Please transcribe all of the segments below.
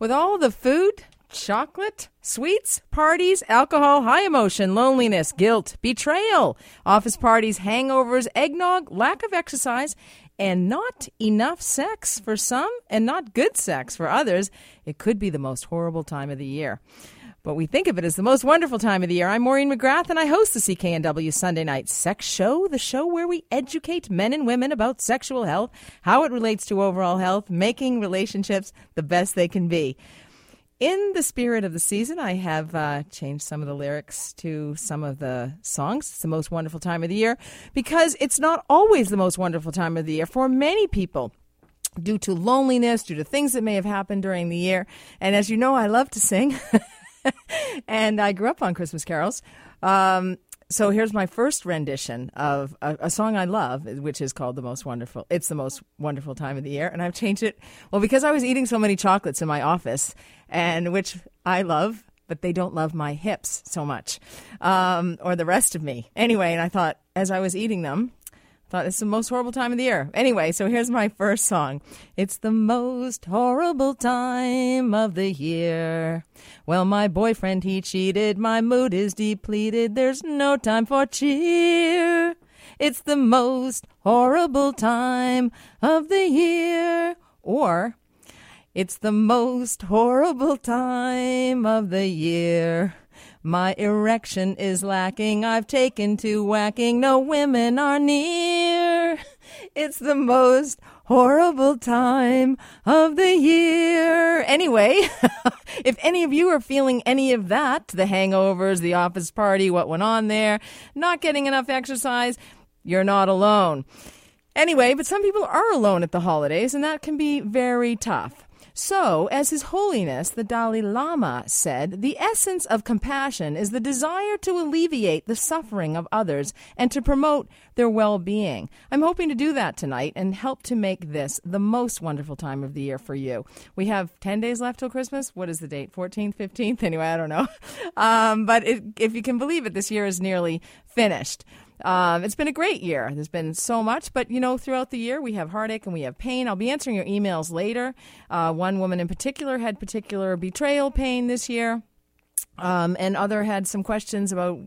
With all the food, chocolate, sweets, parties, alcohol, high emotion, loneliness, guilt, betrayal, office parties, hangovers, eggnog, lack of exercise, and not enough sex for some and not good sex for others, it could be the most horrible time of the year. But we think of it as the most wonderful time of the year. I'm Maureen McGrath, and I host the CKNW Sunday Night Sex Show, the show where we educate men and women about sexual health, how it relates to overall health, making relationships the best they can be. In the spirit of the season, I have uh, changed some of the lyrics to some of the songs. It's the most wonderful time of the year because it's not always the most wonderful time of the year for many people due to loneliness, due to things that may have happened during the year. And as you know, I love to sing, and I grew up on Christmas carols. Um, so here's my first rendition of a, a, song I love, which is called "The Most Wonderful." It's the most wonderful time of the year, and I've changed it. Well, because I was eating so many chocolates in my office, and which I love, but they don't love my hips so much, um, or the rest of me. Anyway, and I thought as I was eating them, Thought it's the most horrible time of the year. Anyway, so here's my first song. It's the most horrible time of the year. Well, my boyfriend, he cheated. My mood is depleted. There's no time for cheer. It's the most horrible time of the year. Or, it's the most horrible time of the year. My erection is lacking. I've taken to whacking. No women are near. It's the most horrible time of the year. Anyway, if any of you are feeling any of that, the hangovers, the office party, what went on there, not getting enough exercise, you're not alone. Anyway, but some people are alone at the holidays, and that can be very tough. So, as His Holiness the Dalai Lama said, the essence of compassion is the desire to alleviate the suffering of others and to promote their well being. I'm hoping to do that tonight and help to make this the most wonderful time of the year for you. We have 10 days left till Christmas. What is the date? 14th, 15th? Anyway, I don't know. Um, but it, if you can believe it, this year is nearly finished. Um, it's been a great year. There's been so much, but you know, throughout the year we have heartache and we have pain. I'll be answering your emails later. Uh, one woman in particular had particular betrayal pain this year. Um, and other had some questions about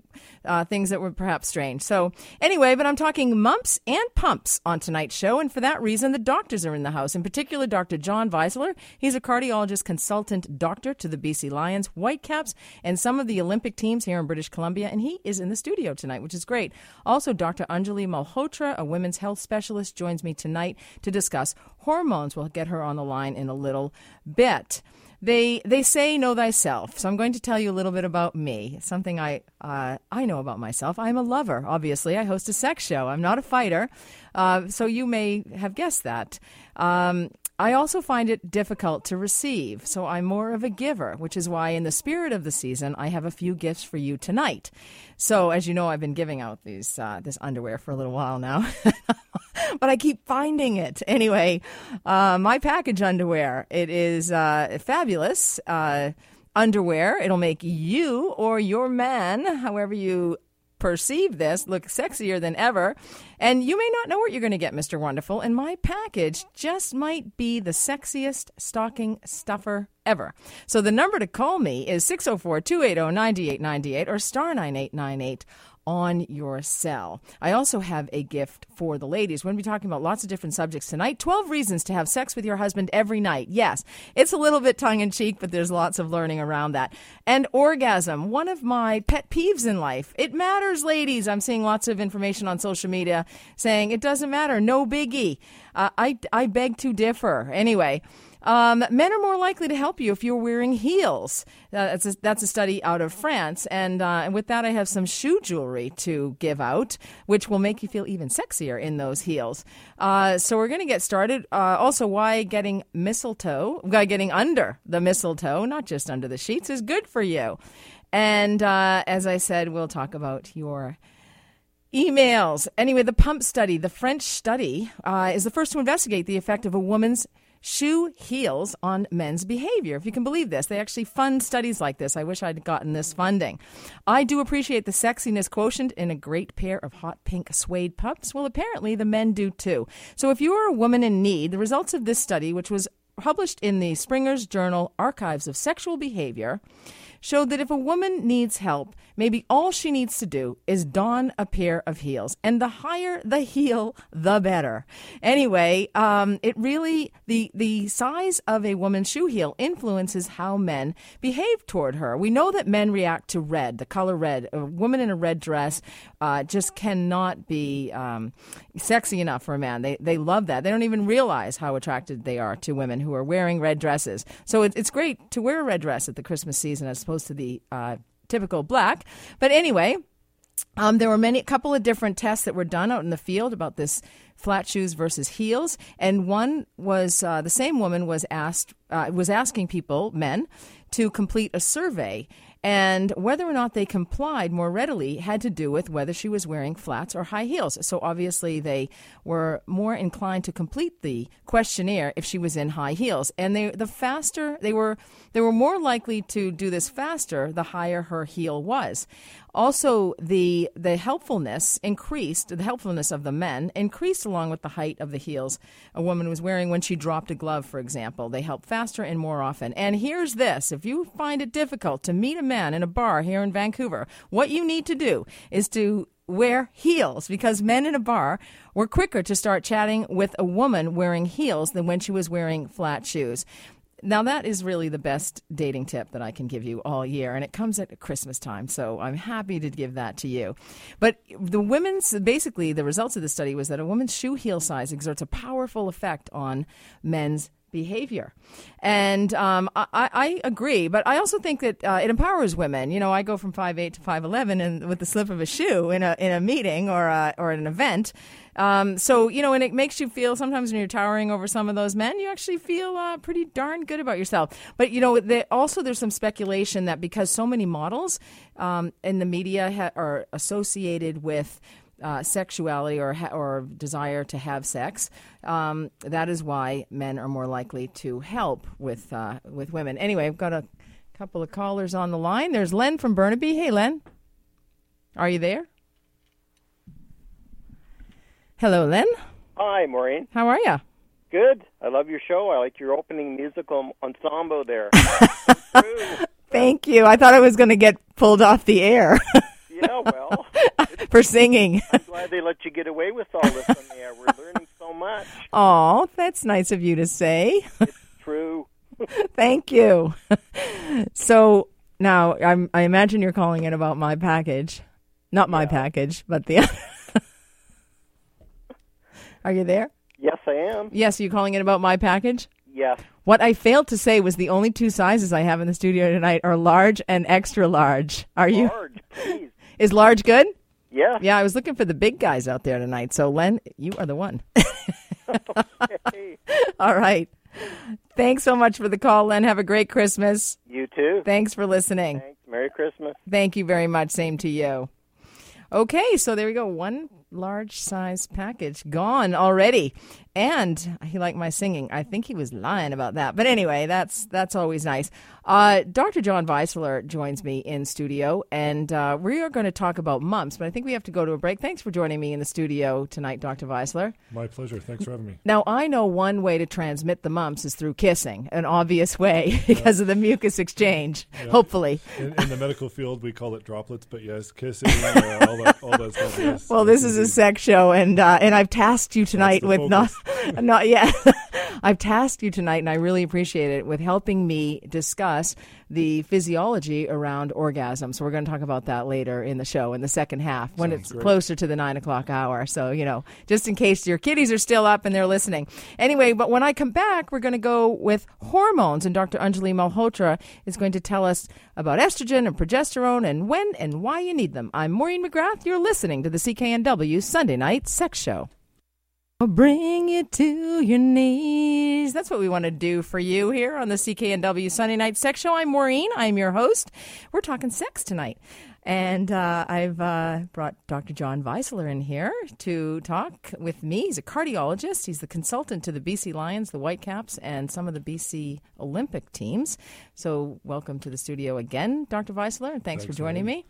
uh, things that were perhaps strange. So, anyway, but I'm talking mumps and pumps on tonight's show, and for that reason, the doctors are in the house. In particular, Dr. John Weisler. He's a cardiologist consultant doctor to the BC Lions, Whitecaps, and some of the Olympic teams here in British Columbia, and he is in the studio tonight, which is great. Also, Dr. Anjali Malhotra, a women's health specialist, joins me tonight to discuss hormones. We'll get her on the line in a little bit. They they say know thyself. So I'm going to tell you a little bit about me. Something I uh, I know about myself. I'm a lover. Obviously, I host a sex show. I'm not a fighter. Uh, so you may have guessed that. Um, I also find it difficult to receive, so I'm more of a giver, which is why, in the spirit of the season, I have a few gifts for you tonight. So, as you know, I've been giving out these uh, this underwear for a little while now. but I keep finding it. Anyway, uh, my package underwear. It is uh, fabulous uh, underwear. It'll make you or your man, however you perceive this, look sexier than ever. And you may not know what you're going to get, Mr. Wonderful. And my package just might be the sexiest stocking stuffer ever. So the number to call me is 604 280 9898 or star 9898 on your cell. I also have a gift for the ladies. We're going to be talking about lots of different subjects tonight. 12 reasons to have sex with your husband every night. Yes, it's a little bit tongue in cheek, but there's lots of learning around that. And orgasm, one of my pet peeves in life. It matters, ladies. I'm seeing lots of information on social media saying it doesn't matter, no biggie. Uh, I, I beg to differ. Anyway, um, men are more likely to help you if you're wearing heels. Uh, that's, a, that's a study out of France. And, uh, and with that, I have some shoe jewelry to give out, which will make you feel even sexier in those heels. Uh, so we're going to get started. Uh, also, why getting mistletoe, why getting under the mistletoe, not just under the sheets, is good for you. And uh, as I said, we'll talk about your emails. Anyway, the pump study, the French study, uh, is the first to investigate the effect of a woman's shoe heels on men's behavior. If you can believe this, they actually fund studies like this. I wish I'd gotten this funding. I do appreciate the sexiness quotient in a great pair of hot pink suede pups. Well, apparently the men do too. So if you are a woman in need, the results of this study, which was published in the Springer's Journal Archives of Sexual Behavior showed that if a woman needs help, maybe all she needs to do is don a pair of heels. And the higher the heel, the better. Anyway, um, it really, the, the size of a woman's shoe heel influences how men behave toward her. We know that men react to red, the color red. A woman in a red dress uh, just cannot be um, sexy enough for a man. They, they love that. They don't even realize how attracted they are to women who are wearing red dresses. So it, it's great to wear a red dress at the Christmas season as opposed to the uh, typical black. But anyway, um, there were many, a couple of different tests that were done out in the field about this flat shoes versus heels, and one was uh, the same woman was asked uh, was asking people, men, to complete a survey, and whether or not they complied more readily had to do with whether she was wearing flats or high heels. So obviously, they were more inclined to complete the questionnaire if she was in high heels. And they, the faster they were, they were more likely to do this faster the higher her heel was. Also, the the helpfulness increased. The helpfulness of the men increased along with the height of the heels a woman was wearing when she dropped a glove, for example. They help faster and more often. And here's this: if you find it difficult to meet a man in a bar here in Vancouver, what you need to do is to wear heels because men in a bar were quicker to start chatting with a woman wearing heels than when she was wearing flat shoes. Now, that is really the best dating tip that I can give you all year, and it comes at Christmas time, so I'm happy to give that to you. But the women's, basically, the results of the study was that a woman's shoe heel size exerts a powerful effect on men's behavior. And um, I, I, agree, but I also think that uh, it empowers women. You know, I go from five eight to 5'11 and with the slip of a shoe in a, in a meeting or, a, or an event. Um, so, you know, and it makes you feel sometimes when you're towering over some of those men, you actually feel uh, pretty darn good about yourself. But, you know, they, also there's some speculation that because so many models um, in the media ha- are associated with uh, sexuality or ha- or desire to have sex. Um, that is why men are more likely to help with uh, with women. Anyway, I've got a couple of callers on the line. There's Len from Burnaby. Hey, Len, are you there? Hello, Len. Hi, Maureen. How are you? Good. I love your show. I like your opening musical ensemble there. Thank you. I thought I was going to get pulled off the air. yeah, oh, well, for singing. I'm glad they let you get away with all this on the air. We're learning so much. Oh, that's nice of you to say. It's true. Thank you. so now I'm, I imagine you're calling it about my package, not my Yeah. package, but the. Are you there? Yes, I am. Yes, are you calling it about my package? Yes. What I failed to say was the only two sizes I have in the studio tonight are large and extra large. Are you? Large, please. Is large good? Yeah. Yeah, I was looking for the big guys out there tonight. So, Len, you are the one. Hey, All right. Thanks so much for the call, Len. Have a great Christmas. you too. Thanks for listening. Thanks. Merry Christmas. Thank you very much. Same to you. Okay, so there we go. One large size package gone already. And he liked my singing. I think he was lying about that. But anyway, that's that's always nice. Uh, Dr. John Weisler joins me in studio, and uh, we are going to talk about mumps. But I think we have to go to a break. Thanks for joining me in the studio tonight, Dr. Weisler. My pleasure. Thanks for having me. Now, I know one way to transmit the mumps is through kissing, an obvious way because of the mucus exchange, hopefully. In, in the medical field, we call it droplets, but yes, kissing, uh, all that, all that stuff. Yes. Well, this is a sex show, and uh, and I've tasked you tonight with not, not yet. I've tasked you tonight, and I really appreciate it with helping me discuss the physiology around orgasm. So we're going to talk about that later in the show in the second half when Sounds it's great. closer to the nine o'clock hour. So you know, just in case your kiddies are still up and they're listening. Anyway, but when I come back, we're going to go with hormones, and Dr. Anjali Malhotra is going to tell us about estrogen and progesterone and when and why you need them. I'm Maureen McGrath. You're listening to the CKNW Sunday Night Sex Show. I'll bring you to your knees. That's what we want to do for you here on the CKNW Sunday Night Sex Show. I'm Maureen. I'm your host. We're talking sex tonight. And uh, I've uh, brought Dr. John Weisler in here to talk with me. He's a cardiologist. He's the consultant to the BC Lions, the Whitecaps, and some of the BC Olympic teams. So, welcome to the studio again, Dr. Weisler, and thanks, Thanks for for joining me.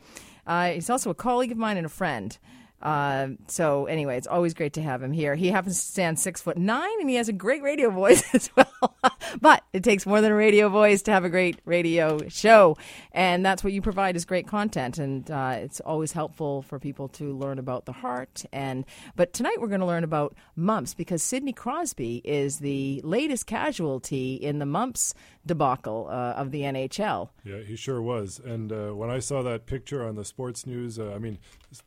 Uh, he's also a colleague of mine and a friend. Uh, so anyway, it's always great to have him here. He happens to stand six foot nine, and he has a great radio voice as well. but it takes more than a radio voice to have a great radio show, and that's what you provide is great content, and uh, it's always helpful for people to learn about the heart. And but tonight we're going to learn about mumps because Sidney Crosby is the latest casualty in the mumps debacle uh, of the NHL. Yeah, he sure was. And uh, when I saw that picture on the sports news, uh, I mean,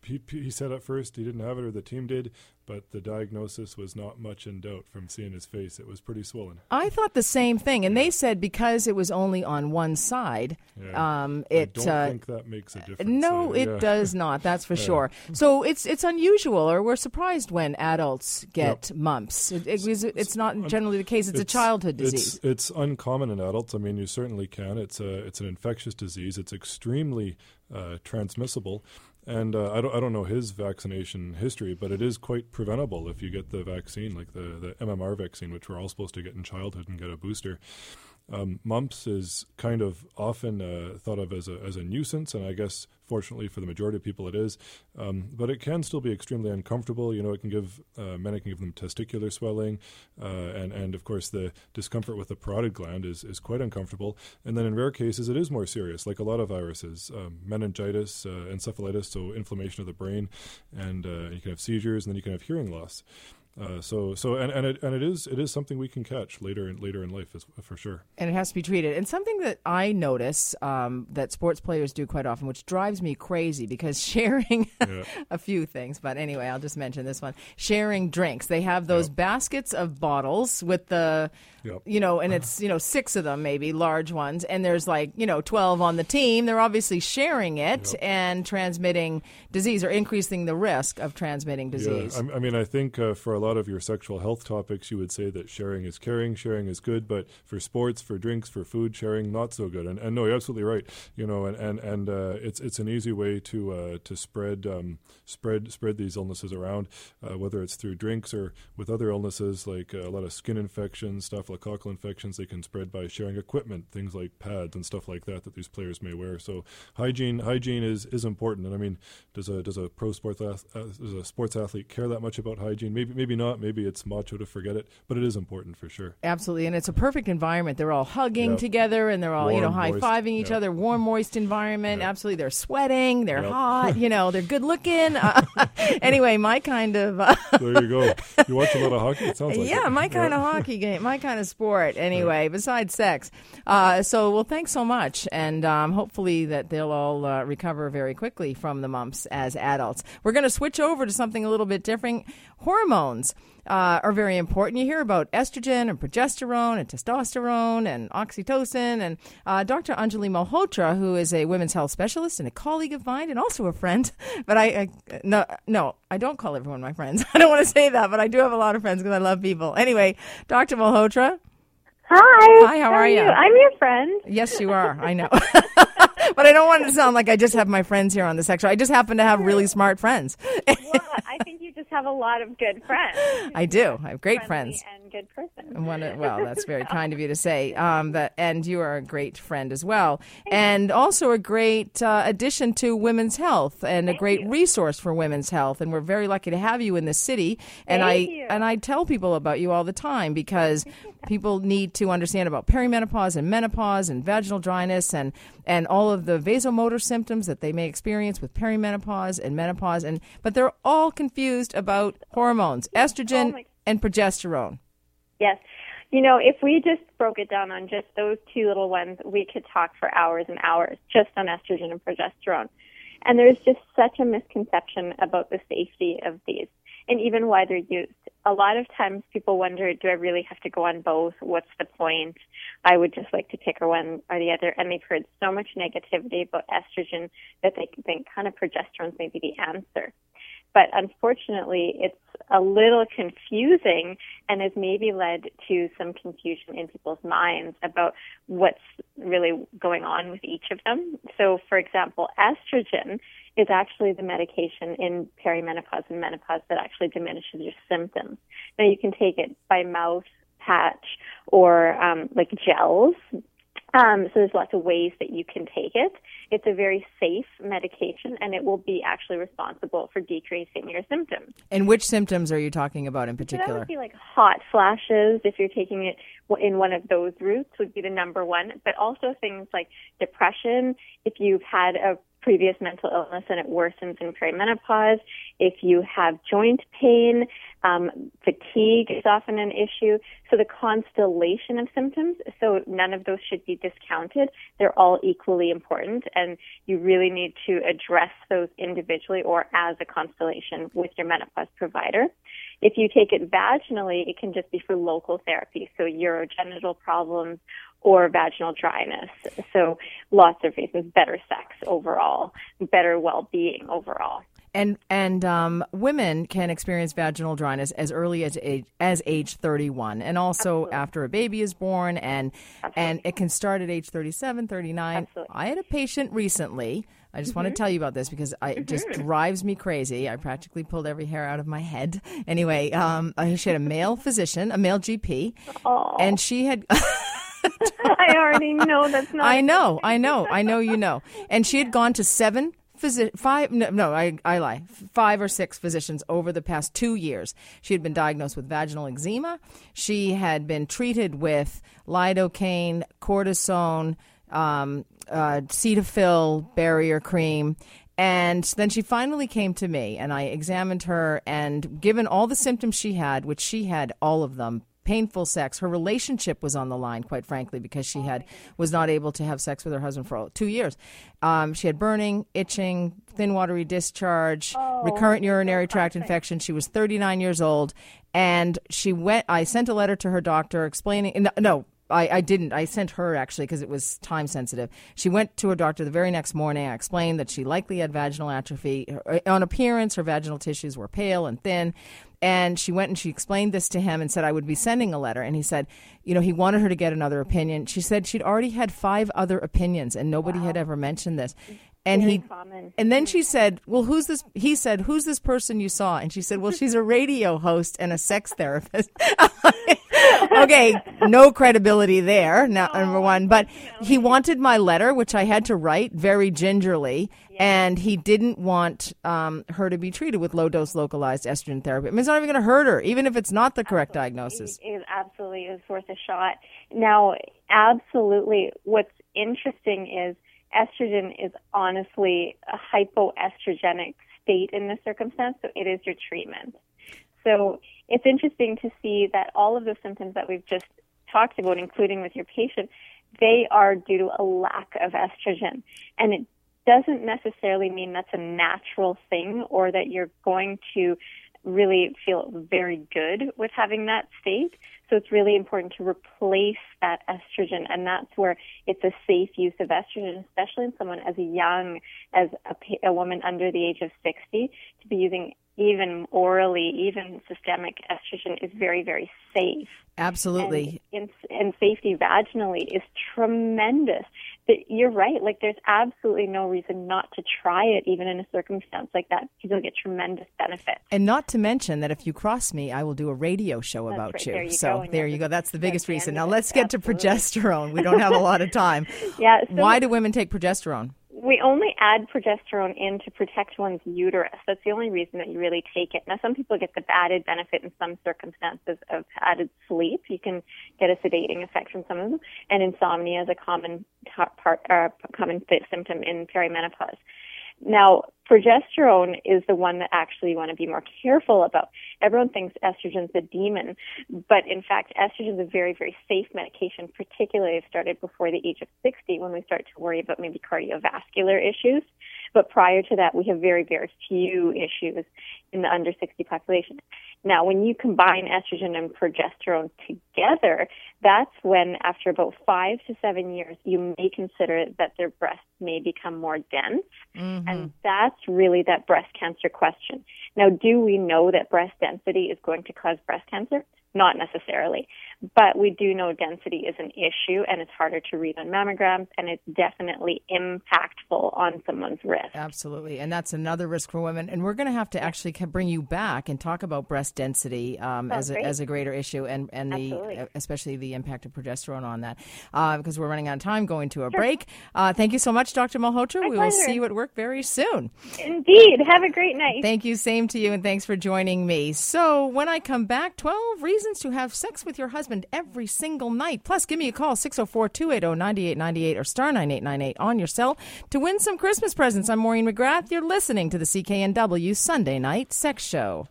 he, he said at first he didn't have it or the team did, but the diagnosis was not much in doubt from seeing his face. It was pretty swollen. I thought the same thing, and they said because it was only on one side, Yeah. um, it. I don't uh, think that makes a difference. no, uh, it yeah. does not. That's for sure. So it's it's unusual, or we're surprised when adults get mumps. It, it was- it's not generally the case. It's, a childhood disease. It's, it's uncommon in adults. I mean, you certainly can. It's a it's an infectious disease. It's extremely uh, transmissible. And uh, I don't I don't know his vaccination history, but it is quite preventable if you get the vaccine, like the the MMR vaccine, which we're all supposed to get in childhood and get a booster. Um, mumps is kind of often uh, thought of as a, as a nuisance, and I guess fortunately for the majority of people it is. Um, but it can still be extremely uncomfortable. You know, it can give uh, men, it can give them testicular swelling, uh, and and of course the discomfort with the parotid gland is is quite uncomfortable. And then in rare cases it is more serious, like a lot of viruses, um, meningitis, uh, encephalitis, so inflammation of the brain, and uh, you can have seizures, and then you can have hearing loss. Uh, so so and, and it and it is it is something we can catch later in later in life as, for sure. and it has to be treated. And something that I notice um, that sports players do quite often, which drives me crazy, because sharing Yeah. a few things, but anyway, I'll just mention this one: sharing drinks. They have those baskets of bottles with the, Yep. you know, and it's you know six of them, maybe large ones, and there's like you know twelve on the team. They're obviously sharing it and transmitting disease or increasing the risk of transmitting disease. Yeah, I, I mean, I think uh, for a lot of your sexual health topics, you would say that sharing is caring, sharing is good, but for sports, for drinks, for food, sharing not so good. And, and no, you're absolutely right. You know, and and, and uh, it's it's an easy way to uh, to spread um, spread spread these illnesses around, uh, whether it's through drinks or with other illnesses like uh, a lot of skin infections, staphylococcal infections. They can spread by sharing equipment, things like pads and stuff like that that these players may wear. So hygiene hygiene is, is important. And I mean, does a does a pro sports uh, does a sports athlete care that much about hygiene? Maybe maybe not. Maybe it's macho to forget it, but it is important for sure. Absolutely, and it's a perfect environment. They're all hugging Yep. together, and they're all you know high fiving each yep. other. Warm, moist environment. Yep. Absolutely, they're sweating. They're hot. You know, they're good looking. Uh, anyway, my kind of uh, There you go. You watch a lot of hockey. It sounds like yeah, it. my kind of hockey game, my kind of sport. Anyway, besides sex. Uh, so, well, thanks so much, and um, hopefully that they'll all uh, recover very quickly from the mumps as adults. We're going to switch over to something a little bit different. Hormones. Uh, are very important. You hear about estrogen and progesterone and testosterone and oxytocin. And uh, Dr. Anjali Malhotra, who is a women's health specialist and a colleague of mine and also a friend, but I, I no, no, I don't call everyone my friends. I don't want to say that, but I do have a lot of friends because I love people. Anyway, Dr. Malhotra, Hi. Hi, how are you? I'm your friend. yes, you are. I know. but I don't want it to sound like I just have my friends here on the section. I just happen to have really smart friends. Well, I think you just have a lot of good friends. I do. I have great friends. and good person. One, well, that's very kind of you to say. Um, that, and you are a great friend as well, and also a great uh, addition to women's health and a great resource for women's health. And we're very lucky to have you in the city. And Thank I you. and I tell people about you all the time because people need to understand about perimenopause and menopause and vaginal dryness and and all of the vasomotor symptoms that they may experience with perimenopause and menopause. And but they're all confused about hormones, estrogen Oh and progesterone. Yes. You know, if we just broke it down on just those two little ones, we could talk for hours and hours just on estrogen and progesterone. And there's just such a misconception about the safety of these and even why they're used. A lot of times people wonder, do I really have to go on both? What's the point? I would just like to pick one or the other. And they've heard so much negativity about estrogen that they think kind of progesterone's maybe the answer but unfortunately it's a little confusing and has maybe led to some confusion in people's minds about what's really going on with each of them. So, for example, estrogen is actually the medication in perimenopause and menopause that actually diminishes your symptoms. Now, you can take it by mouth, patch, or um, like gels. Um, so there's lots of ways that you can take it. It's a very safe medication, and it will be actually responsible for decreasing your symptoms. And which symptoms are you talking about in So that particular? would be like hot flashes. If you're taking it in one of those routes, would be the number one. But also things like depression. If you've had a previous mental illness and it worsens in perimenopause, if you have joint pain, um, fatigue is often an issue. So the constellation of symptoms. So none of those should be discounted. They're all equally important, and you really need to address those individually or as a constellation with your menopause provider. If you take it vaginally, it can just be for local therapy, so urogenital problems or vaginal dryness. So lots of reasons, better sex overall, better well-being overall. And and um, women can experience vaginal dryness as early as age, as age 31, and also after a baby is born, and and it can start at age 37, 39. Absolutely. Mm-hmm. I had a patient recently. I just want to tell you about this because I, it just drives me crazy. I practically pulled every hair out of my head. Anyway, um, she had a male physician, a male GP, and she had. I already know that's not. I know, I know, I know you know. And she had gone to seven physi- five no, no I, I lie five or six physicians over the past two years she had been diagnosed with vaginal eczema she had been treated with lidocaine cortisone um, uh, cetaphil barrier cream and then she finally came to me and i examined her and given all the symptoms she had which she had all of them painful sex. Her relationship was on the line, quite frankly, because she had was not able to have sex with her husband for two years. Um, she had burning, itching, thin watery discharge, recurrent urinary tract infection. She was 39 years old, and she went. I sent a letter to her doctor explaining. No, no I, I didn't. I sent her actually because it was time sensitive. She went to her doctor the very next morning. I explained that she likely had vaginal atrophy. Her- On appearance, her vaginal tissues were pale and thin. And she went and she explained this to him and said, I would be sending a letter. And he said, you know, he wanted her to get another opinion. She said she'd already had five other opinions and nobody had ever mentioned this. And Very he common. and then she said, "Well, who's this?" He said, "Who's this person you saw?" And she said, "Well, she's a radio host and a sex therapist." okay, no credibility there. Now, number one, but he wanted my letter, which I had to write very gingerly, and he didn't want um, her to be treated with low dose localized estrogen therapy. I mean, it's not even going to hurt her, even if it's not the correct diagnosis. It absolutely is worth a shot. Now, absolutely, what's interesting is estrogen is honestly a hypoestrogenic state in this circumstance, so it is your treatment. So it's interesting to see that all of the symptoms that we've just talked about, including with your patient, they are due to a lack of estrogen. And it doesn't necessarily mean that's a natural thing or that you're going to really feel very good with having that state. So it's really important to replace that estrogen, and that's where it's a safe use of estrogen, especially in someone as young as a, a woman under the age of 60. To be using even orally, even systemic estrogen is very, very safe. Absolutely. And, and safety vaginally is tremendous. But you're right. Like, there's absolutely no reason not to try it, even in a circumstance like that, because you'll get tremendous benefit. And not to mention that if you cross me, I will do a radio show about right. you. There you so go. There you go. That's the biggest reason. Now let's get to progesterone. We don't have a lot of time. Yeah. So Why do women take progesterone? We only add progesterone in to protect one's uterus. That's the only reason that you really take it. Now, some people get the added benefit in some circumstances of added sleep. You can get a sedating effect from some of them, and insomnia is a common part, uh, common symptom in perimenopause. Now, progesterone is the one that actually you want to be more careful about. Everyone thinks estrogen's a demon, but in fact, estrogen is a very, very safe medication, particularly if started before the age of 60 when we start to worry about maybe cardiovascular issues. But prior to that, we have very, very few issues in the under 60 population. Now, when you combine estrogen and progesterone together, that's when, after about five to seven years, you may consider that their breasts may become more dense. Mm-hmm. And that's really that breast cancer question. Now, do we know that breast density is going to cause breast cancer? Not necessarily. But we do know density is an issue and it's harder to read on mammograms and it's definitely impactful on someone's risk. Absolutely. And that's another risk for women. And we're going to have to actually bring you back and talk about breast density um, as, a, as a greater issue and, and the, especially the impact of progesterone on that uh, because we're running out of time going to a sure. break. Uh, thank you so much, Dr. Malhotra. My we pleasure. will see you at work very soon. Indeed. Have a great night. Thank you. Same to you. And thanks for joining me. So when I come back, 12 reasons to have sex with your husband every single night. Plus, give me a call, 604 280 9898 or star 9898 on your cell to win some Christmas presents. I'm Maureen McGrath. You're listening to the CKNW Sunday Night Sex Show.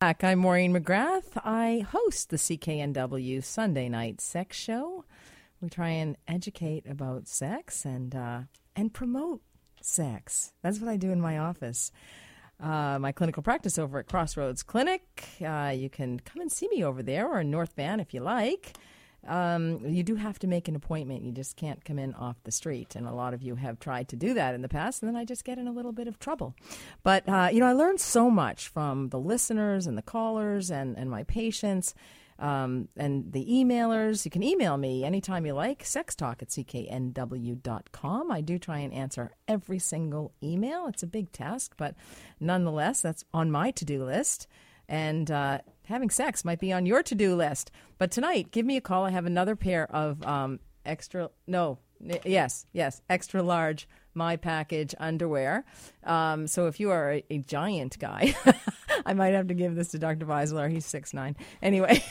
I'm Maureen McGrath. I host the CKNW Sunday Night Sex Show. We try and educate about sex and uh, and promote sex. That's what I do in my office uh, my clinical practice over at Crossroads Clinic. Uh, you can come and see me over there or in North Van if you like. Um, you do have to make an appointment. You just can't come in off the street. And a lot of you have tried to do that in the past, and then I just get in a little bit of trouble. But, uh, you know, I learned so much from the listeners and the callers and, and my patients um, and the emailers. You can email me anytime you like, sextalk at cknw.com. I do try and answer every single email. It's a big task, but nonetheless, that's on my to do list. And uh, having sex might be on your to do list. But tonight, give me a call. I have another pair of um, extra, no, yes, yes, extra large my package underwear. Um, so if you are a, a giant guy, I might have to give this to Dr. Weisler. He's six nine. Anyway,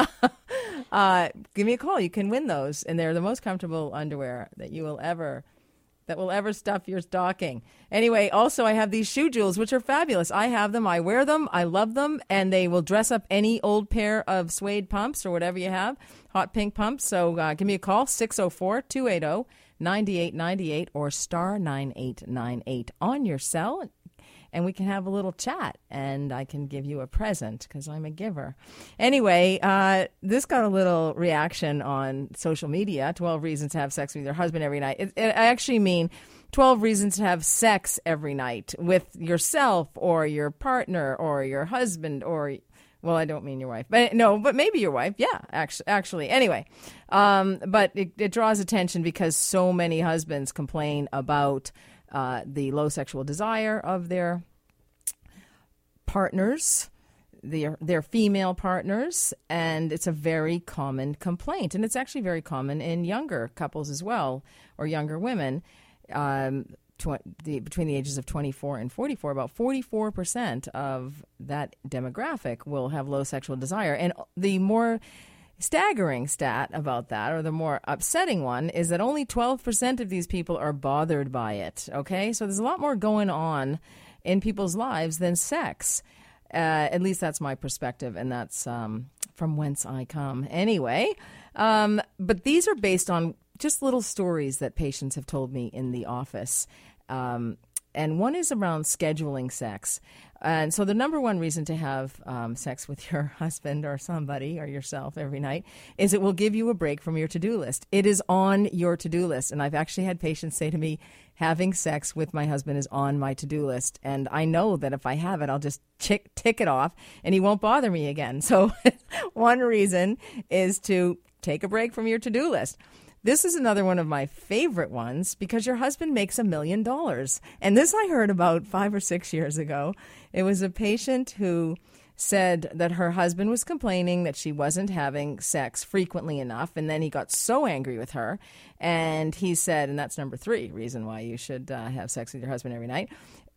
uh, give me a call. You can win those, and they're the most comfortable underwear that you will ever that will ever stuff your stocking. Anyway, also I have these shoe jewels, which are fabulous. I have them, I wear them, I love them, and they will dress up any old pair of suede pumps or whatever you have, hot pink pumps. So uh, give me a call, 604 280 9898 or star 9898 on your cell and we can have a little chat and I can give you a present because I'm a giver. Anyway, uh, this got a little reaction on social media 12 reasons to have sex with your husband every night. It, it, I actually mean 12 reasons to have sex every night with yourself or your partner or your husband or well, I don't mean your wife, but no, but maybe your wife. Yeah, actually, actually. Anyway, um, but it, it, draws attention because so many husbands complain about uh, the low sexual desire of their partners, their their female partners, and it's a very common complaint, and it's actually very common in younger couples as well, or younger women. Um, tw- the, between the ages of 24 and 44, about 44% of that demographic will have low sexual desire. And the more staggering stat about that, or the more upsetting one, is that only 12% of these people are bothered by it. Okay? So there's a lot more going on in people's lives than sex. Uh, at least that's my perspective, and that's um, from whence I come. Anyway, um, but these are based on just little stories that patients have told me in the office. Um, and one is around scheduling sex. And so, the number one reason to have um, sex with your husband or somebody or yourself every night is it will give you a break from your to do list. It is on your to do list. And I've actually had patients say to me, having sex with my husband is on my to do list. And I know that if I have it, I'll just tick, tick it off and he won't bother me again. So, one reason is to take a break from your to do list. This is another one of my favorite ones because your husband makes a million dollars. And this I heard about five or six years ago. It was a patient who said that her husband was complaining that she wasn't having sex frequently enough. And then he got so angry with her. And he said, and that's number three reason why you should uh, have sex with your husband every night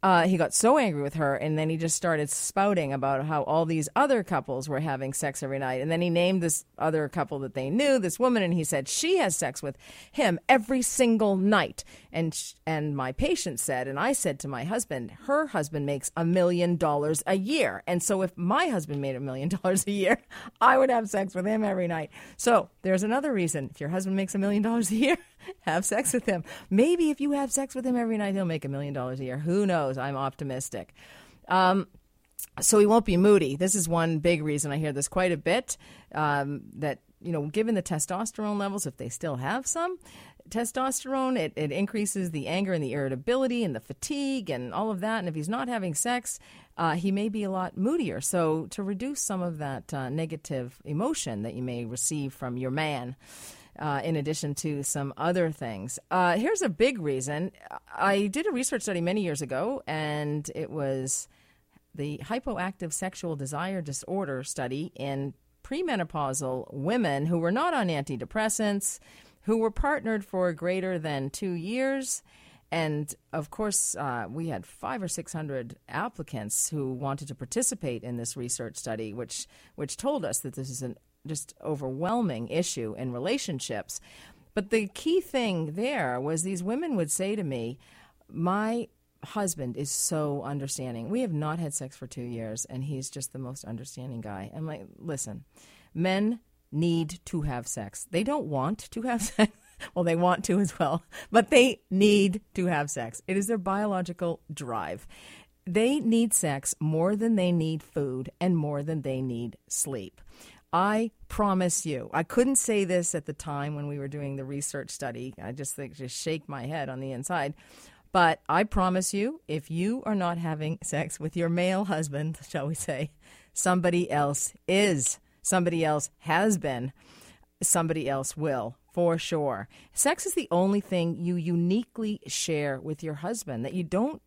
uh, he got so angry with her, and then he just started spouting about how all these other couples were having sex every night. And then he named this other couple that they knew, this woman, and he said she has sex with him every single night. And and my patient said, and I said to my husband, her husband makes a million dollars a year, and so if my husband made a million dollars a year, I would have sex with him every night. So there's another reason: if your husband makes a million dollars a year. have sex with him. Maybe if you have sex with him every night, he'll make a million dollars a year. Who knows? I'm optimistic. Um, so he won't be moody. This is one big reason I hear this quite a bit. Um, that you know, given the testosterone levels, if they still have some testosterone, it, it increases the anger and the irritability and the fatigue and all of that. And if he's not having sex, uh, he may be a lot moodier. So, to reduce some of that uh, negative emotion that you may receive from your man, uh, in addition to some other things. Uh, here's a big reason. I did a research study many years ago, and it was the hypoactive sexual desire disorder study in premenopausal women who were not on antidepressants, who were partnered for greater than two years. And of course, uh, we had five or six hundred applicants who wanted to participate in this research study, which which told us that this is an just overwhelming issue in relationships. But the key thing there was these women would say to me, My husband is so understanding. We have not had sex for two years, and he's just the most understanding guy. I'm like, listen, men need to have sex. They don't want to have sex. well, they want to as well, but they need to have sex. It is their biological drive. They need sex more than they need food and more than they need sleep. I promise you, I couldn't say this at the time when we were doing the research study. I just think just shake my head on the inside. But I promise you, if you are not having sex with your male husband, shall we say, somebody else is. Somebody else has been. Somebody else will, for sure. Sex is the only thing you uniquely share with your husband that you don't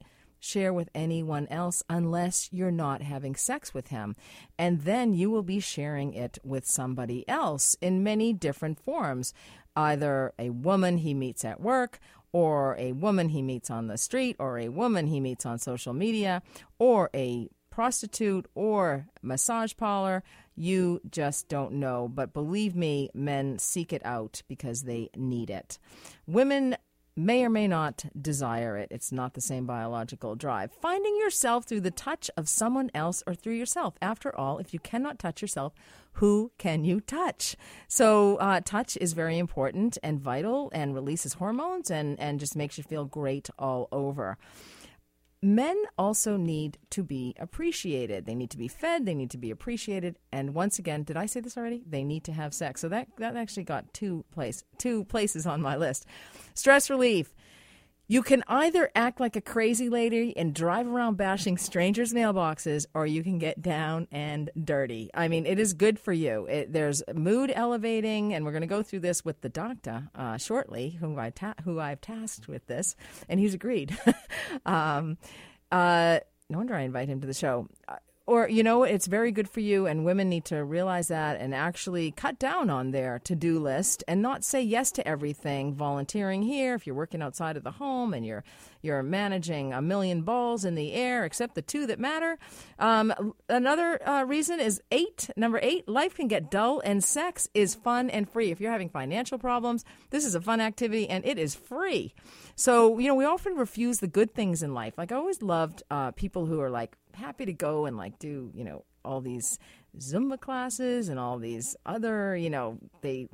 share with anyone else unless you're not having sex with him. And then you will be sharing it with somebody else in many different forms either a woman he meets at work, or a woman he meets on the street, or a woman he meets on social media, or a prostitute or massage parlor. You just don't know. But believe me, men seek it out because they need it. Women may or may not desire it. It's not the same biological drive. Finding yourself through the touch of someone else or through yourself. After all, if you cannot touch yourself, who can you touch? So, uh, touch is very important and vital and releases hormones and, and just makes you feel great all over men also need to be appreciated. They need to be fed, they need to be appreciated, and once again, did I say this already? They need to have sex. So that that actually got two place two places on my list. Stress relief. You can either act like a crazy lady and drive around bashing strangers' mailboxes, or you can get down and dirty. I mean, it is good for you. It, there's mood elevating, and we're going to go through this with the doctor uh, shortly, who, I ta- who I've tasked with this, and he's agreed. um, uh, no wonder I invite him to the show. Or you know it's very good for you and women need to realize that and actually cut down on their to-do list and not say yes to everything. Volunteering here if you're working outside of the home and you're you're managing a million balls in the air except the two that matter. Um, another uh, reason is eight number eight life can get dull and sex is fun and free. If you're having financial problems this is a fun activity and it is free. So you know we often refuse the good things in life. Like i always loved uh, people who are like happy to go and like do you know all these Zumba classes and all these other you know they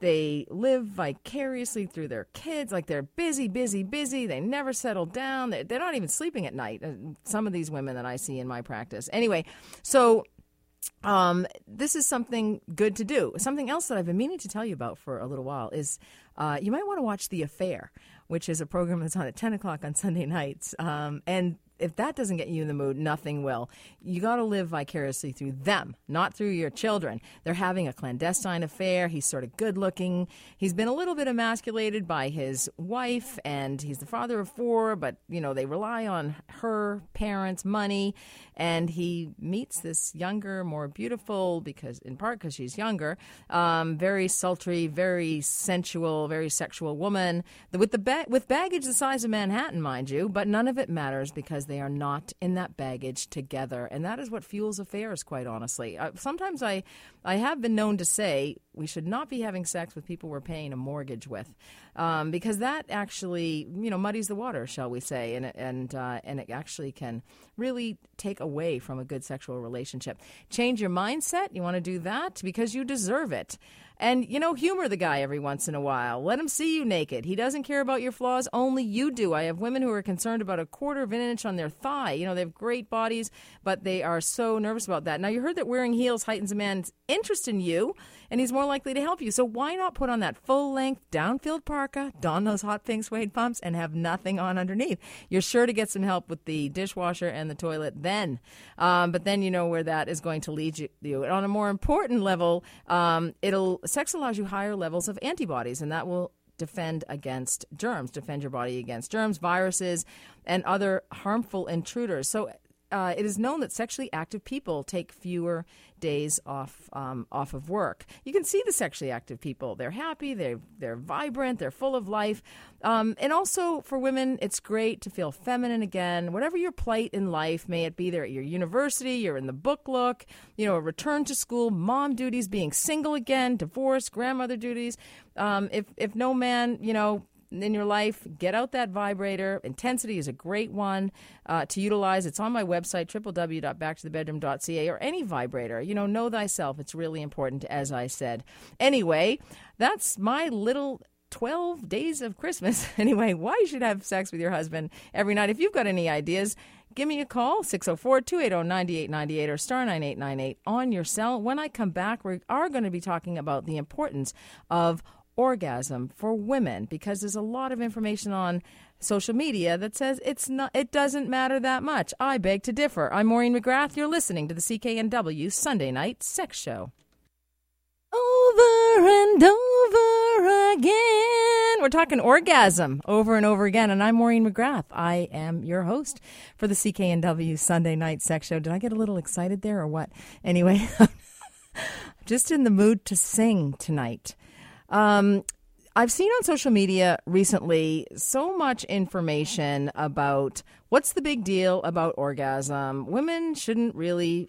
they live vicariously through their kids like they're busy busy busy they never settle down they're, they're not even sleeping at night uh, some of these women that i see in my practice anyway so um, this is something good to do. Something else that I've been meaning to tell you about for a little while is uh, you might want to watch The Affair, which is a program that's on at 10 o'clock on Sunday nights. Um, and if that doesn't get you in the mood, nothing will. You got to live vicariously through them, not through your children. They're having a clandestine affair. He's sort of good looking. He's been a little bit emasculated by his wife, and he's the father of four, but, you know, they rely on her parents' money. And he meets this younger, more beautiful, because in part because she's younger, um, very sultry, very sensual, very sexual woman with the ba- with baggage the size of Manhattan, mind you, but none of it matters because they are not in that baggage together. And that is what fuels affairs, quite honestly. Uh, sometimes I, I have been known to say we should not be having sex with people we're paying a mortgage with, um, because that actually, you know, muddies the water, shall we say, and and uh, and it actually can really take away from a good sexual relationship. Change your mindset. You want to do that because you deserve it. And, you know, humor the guy every once in a while. Let him see you naked. He doesn't care about your flaws, only you do. I have women who are concerned about a quarter of an inch on their thigh. You know, they have great bodies, but they are so nervous about that. Now, you heard that wearing heels heightens a man's interest in you and he's more likely to help you. So why not put on that full length down-filled parka, don those hot pink suede pumps, and have nothing on underneath? You're sure to get some help with the dishwasher and the toilet then. Um, but then you know where that is going to lead you. you. On a more important level, um, it'll sex allows you higher levels of antibodies, and that will defend against germs, defend your body against germs, viruses, and other harmful intruders. So uh, it is known that sexually active people take fewer days off um, off of work. You can see the sexually active people; they're happy, they're they're vibrant, they're full of life. Um, and also for women, it's great to feel feminine again. Whatever your plight in life, may it be there at your university, you're in the book look, you know, a return to school, mom duties, being single again, divorce, grandmother duties. Um, if if no man, you know, in your life, get out that vibrator. Intensity is a great one uh, to utilize. It's on my website, www.backtothebedroom.ca, or any vibrator. You know, know thyself. It's really important, as I said. Anyway, that's my little 12 days of Christmas. anyway, why you should have sex with your husband every night. If you've got any ideas, give me a call 604-280-9898 or star 9898 on your cell. When I come back, we are going to be talking about the importance of orgasm for women because there's a lot of information on social media that says it's not it doesn't matter that much. I beg to differ. I'm Maureen McGrath. You're listening to the CKNW Sunday Night Sex Show. Over and over again. We're talking orgasm over and over again. And I'm Maureen McGrath. I am your host for the CKNW Sunday Night Sex Show. Did I get a little excited there or what? Anyway, just in the mood to sing tonight. Um, I've seen on social media recently so much information about what's the big deal about orgasm. Women shouldn't really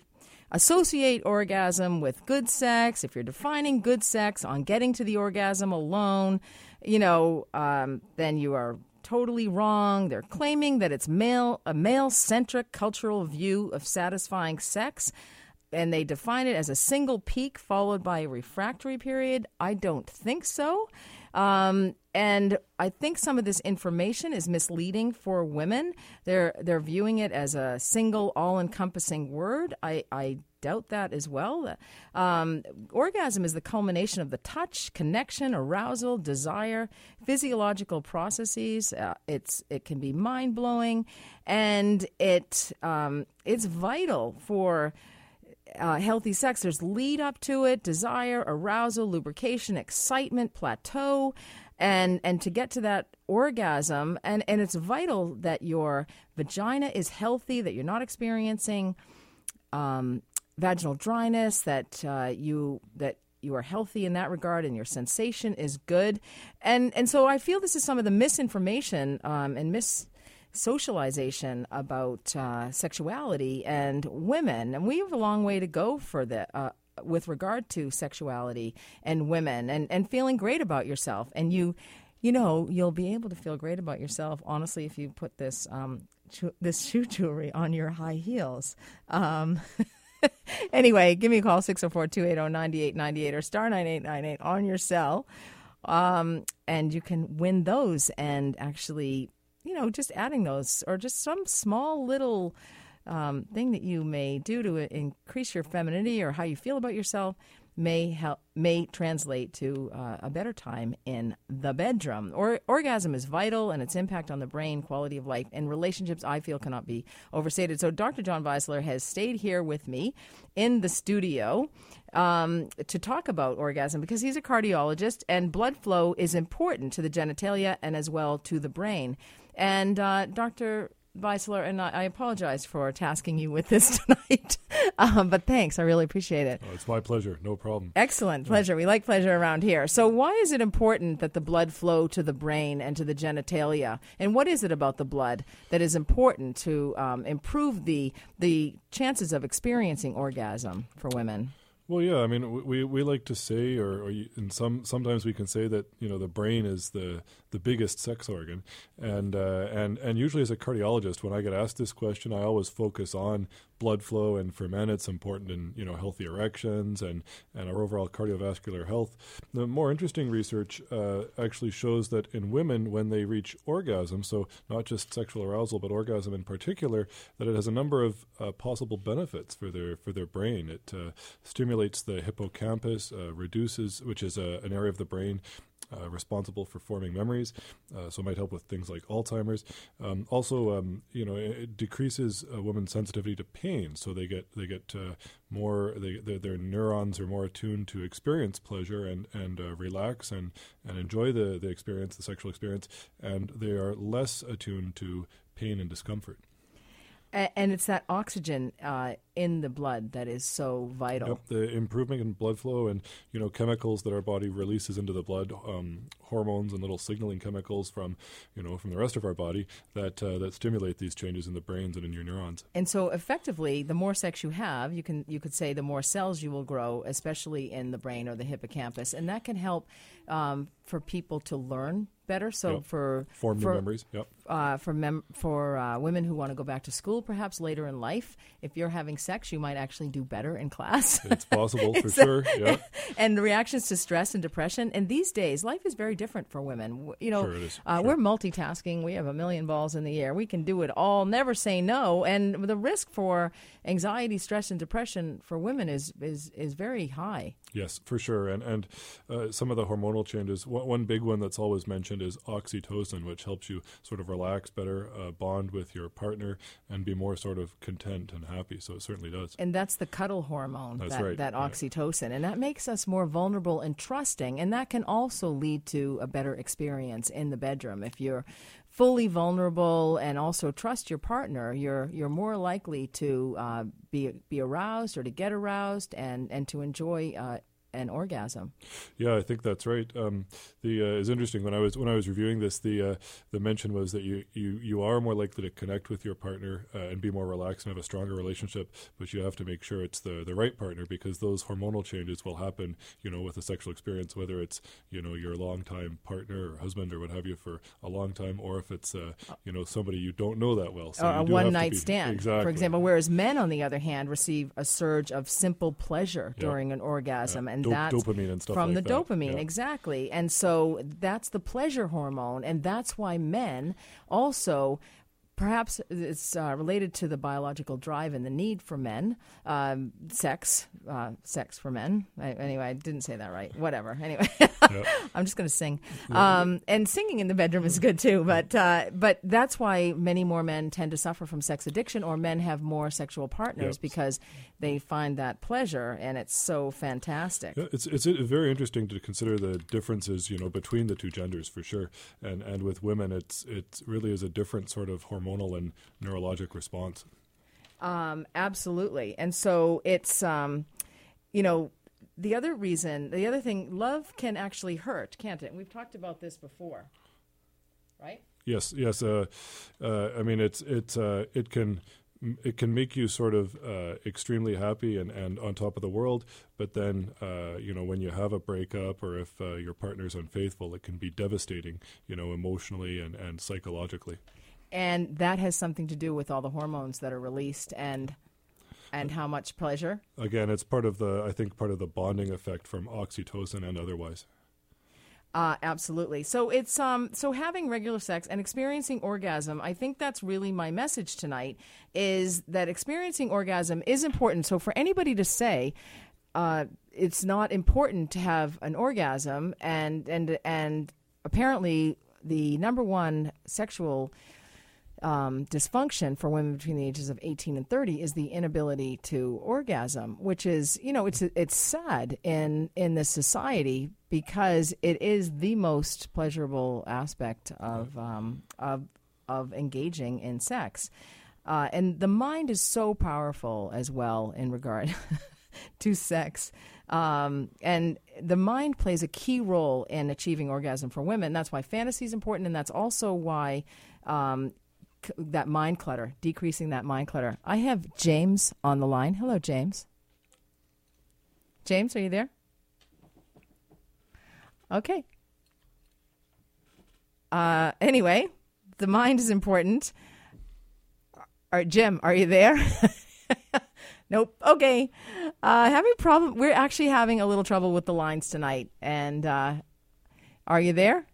associate orgasm with good sex. If you're defining good sex on getting to the orgasm alone, you know, um, then you are totally wrong. They're claiming that it's male a male centric cultural view of satisfying sex and they define it as a single peak followed by a refractory period. I don't think so. Um, and I think some of this information is misleading for women. They're they're viewing it as a single, all-encompassing word. I, I doubt that as well. Um, orgasm is the culmination of the touch, connection, arousal, desire, physiological processes. Uh, it's it can be mind blowing, and it um, it's vital for uh, healthy sex, there's lead up to it, desire, arousal, lubrication, excitement, plateau, and and to get to that orgasm. And and it's vital that your vagina is healthy, that you're not experiencing um, vaginal dryness, that uh, you that you are healthy in that regard and your sensation is good and and so i feel this is some of the misinformation um, and mis socialization about uh, sexuality and women, and we have a long way to go for the. Uh, with regard to sexuality and women and, and feeling great about yourself. And you you know you'll be able to feel great about yourself honestly if you put this um, this shoe jewelry on your high heels. Um, anyway give me a call 604-280-9898 or star 9898 on your cell. Um, and you can win those and actually you know, just adding those or just some small little um, thing that you may do to increase your femininity or how you feel about yourself may help may translate to uh, a better time in the bedroom. Or orgasm is vital, and its impact on the brain, quality of life, and relationships. I feel cannot be overstated. So Dr. John Weisler has stayed here with me in the studio. Um, to talk about orgasm because he's a cardiologist and blood flow is important to the genitalia and as well to the brain. And uh, Dr. Weisler, and I, I, apologize for tasking you with this tonight, um, but thanks. I really appreciate it. Oh, it's my pleasure. No problem. Excellent. Pleasure. We like pleasure around here. So, why is it important that the blood flow to the brain and to the genitalia? And what is it about the blood that is important to um, improve the, the chances of experiencing orgasm for women? Well, yeah, I mean, we we like to say, or, or in some sometimes we can say that you know the brain is the the biggest sex organ, and uh, and and usually as a cardiologist, when I get asked this question, I always focus on blood flow, and for men, it's important in you know healthy erections and and our overall cardiovascular health. The more interesting research uh, actually shows that in women, when they reach orgasm, so not just sexual arousal but orgasm in particular, that it has a number of uh, possible benefits for their for their brain. It uh, stimulates the hippocampus, uh, reduces, which is a, an area of the brain uh, responsible for forming memories, uh, so it might help with things like Alzheimer's. Um, also, um, you know, it decreases a woman's sensitivity to pain, so they get they get uh, more they, their, their, neurons are more attuned to experience pleasure and and uh, relax and and enjoy the the experience, the sexual experience, and they are less attuned to pain and discomfort and it's that oxygen uh, in the blood that is so vital. Yep, the improvement in blood flow and you know chemicals that our body releases into the blood, um, hormones and little signaling chemicals from you know from the rest of our body that uh, that stimulate these changes in the brains and in your neurons. And so, effectively, the more sex you have, you can you could say the more cells you will grow, especially in the brain or the hippocampus, and that can help um, for people to learn better. So yep. for form for, memories, yep. Uh, for mem- for uh, women who want to go back to school, perhaps later in life, if you're having sex, you might actually do better in class. It's possible for sure. Yeah. and the reactions to stress and depression. And these days, life is very different for women. You know, sure uh, sure. we're multitasking. We have a million balls in the air. We can do it all. Never say no. And the risk for anxiety, stress, and depression for women is is is very high. Yes, for sure. And and uh, some of the hormonal changes. One, one, big one that's always mentioned is oxytocin, which helps you sort of relax better, uh, bond with your partner, and be more sort of content and happy. So it certainly does. And that's the cuddle hormone. That's that, right. That oxytocin, and that makes us more vulnerable and trusting, and that can also lead to a better experience in the bedroom if you're fully vulnerable and also trust your partner, you're you're more likely to uh, be be aroused or to get aroused and and to enjoy uh, an orgasm. Yeah, I think that's right. Um, the uh, is interesting when I was when I was reviewing this. The uh, the mention was that you, you you are more likely to connect with your partner uh, and be more relaxed and have a stronger relationship, but you have to make sure it's the the right partner because those hormonal changes will happen. You know, with a sexual experience, whether it's you know your longtime partner or husband or what have you for a long time, or if it's uh, you know somebody you don't know that well, so or a one night stand, exactly. for example. Whereas men, on the other hand, receive a surge of simple pleasure during an orgasm, yeah. and Do- that's dopamine and stuff from like the that. dopamine Yeah. exactly and so that's the pleasure hormone and that's why men also perhaps it's uh, related to the biological drive and the need for men um, sex uh, sex for men. I, anyway i didn't say that right. Whatever. Anyway i'm just going to sing um, and singing in the bedroom is good too but uh, but that's why many more men tend to suffer from sex addiction or men have more sexual partners Yep. because they find that pleasure and it's so fantastic. Yeah, it's it's very interesting to consider the differences, you know, between the two genders for sure. And and with women, it's it really is a different sort of hormonal and neurologic response. Um, absolutely. And so it's, um, you know, the other reason, the other thing, love can actually hurt, can't it? And we've talked about this before, right? Yes, yes. Uh, uh, I mean, it's it's uh, it can it can make you sort of uh, extremely happy and, and on top of the world. But then, uh, you know, when you have a breakup or if uh, your partner's unfaithful, it can be devastating, you know, emotionally and, and psychologically. And that has something to do with all the hormones that are released and and how much pleasure. Again, it's part of the I think part of the bonding effect from oxytocin and otherwise. Uh, absolutely. So it's um so having regular sex and experiencing orgasm. I think that's really my message tonight. Is that experiencing orgasm is important. So for anybody to say. Uh, it's not important to have an orgasm, and and and apparently the number one sexual um, dysfunction for women between the ages of 18 and 30 is the inability to orgasm, which is, you know, it's it's sad in in this society because it is the most pleasurable aspect of um, of of engaging in sex, uh, and the mind is so powerful as well in regard to sex. Um, and the mind plays a key role in achieving orgasm for women. That's why fantasy is important, and that's also why um, that mind clutter, decreasing that mind clutter. I have James on the line. Hello, James. James, are you there? Okay. Uh, anyway, the mind is important. All right, Jim, are you there? Nope. Okay. Uh, having problem. We're actually having a little trouble with the lines tonight. And uh, are you there,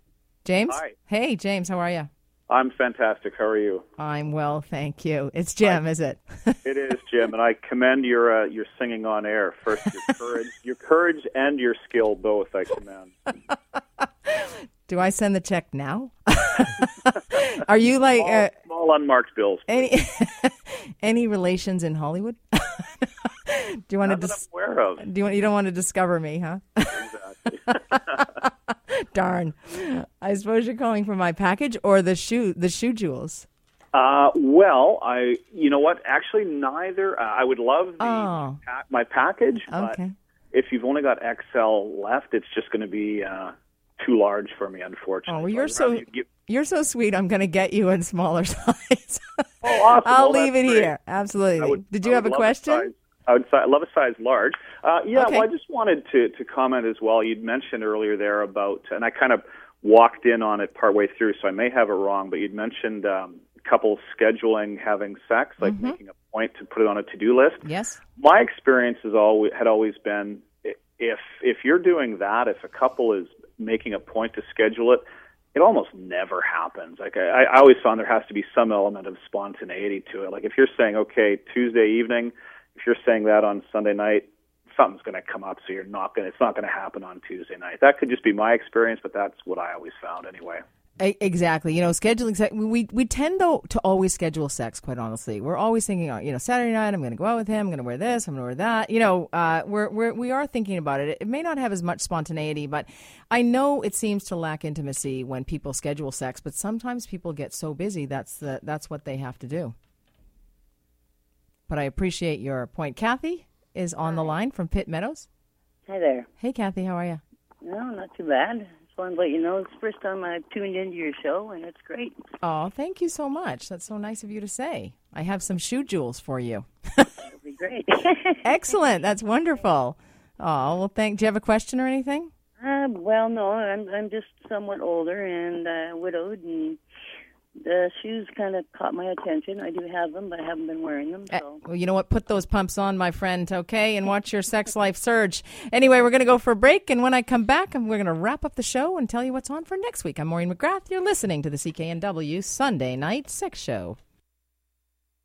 James? Hi. Hey, James. How are you? I'm fantastic. How are you? I'm well, thank you. It's Jim, is it? It is Jim, and I commend your uh, your singing on air. First, your courage, your courage, and your skill both. I commend. Do I send the check now? are you like Small, uh, small unmarked bills. any any relations in Hollywood? do you want to? Not that Dis- aware of. do you want? You don't want to discover me, huh? Exactly. Darn. I suppose you're calling for my package or the shoe the shoe jewels. Uh, well, I, you know what? Actually, neither. Uh, I would love the Oh. pa- my package, but Okay. if you've only got XL left, it's just going to be uh, too large for me, unfortunately. Oh, well, you're so you give- you're so sweet. I'm going to get you in smaller size. Oh, awesome. I'll Well, leave it great. here. Absolutely. Would- Did you have a question? size- I would si- love a size large. Uh, yeah, Okay. well, I just wanted to, to comment as well. You'd mentioned earlier there about, and I kind of walked in on it partway through, so I may have it wrong, but you'd mentioned um, couples scheduling having sex, like Mm-hmm. making a point to put it on a to do list. Yes. My experience has always had always been if if you're doing that, if a couple is making a point to schedule it, it almost never happens. Like I, I always found there has to be some element of spontaneity to it. Like if you're saying, okay, Tuesday evening, if you're saying that on Sunday night, something's going to come up, so you're not going. to It's not going to happen on Tuesday night. That could just be my experience, but that's what I always found anyway. Exactly. You know, scheduling sex, we we tend though to always schedule sex. Quite honestly, we're always thinking, oh, you know, Saturday night I'm going to go out with him. I'm going to wear this. I'm going to wear that. You know, uh, we're we're we are thinking about it. It may not have as much spontaneity, but I know it seems to lack intimacy when people schedule sex. But sometimes people get so busy that's the that's what they have to do. But I appreciate your point. Kathy is on the line from Pitt Meadows. Hi there. Hey, Kathy, how are you? No, not too bad. Just wanted to let you know it's the first time I've tuned into your show, and it's great. Oh, thank you so much. That's so nice of you to say. I have some shoe jewels for you. It'll be great. Excellent. That's wonderful. Oh, well, thank. Do you have a question or anything? uh, well, no, I'm I'm just somewhat older and uh, widowed, and the shoes kind of caught my attention. I do have them, but I haven't been wearing them. Uh, So well, you know what? Put those pumps on, my friend, okay? And watch your sex life surge. Anyway, we're going to go for a break. And when I come back, we're going to wrap up the show and tell you what's on for next week. I'm Maureen McGrath. You're listening to the CKNW Sunday Night Sex Show.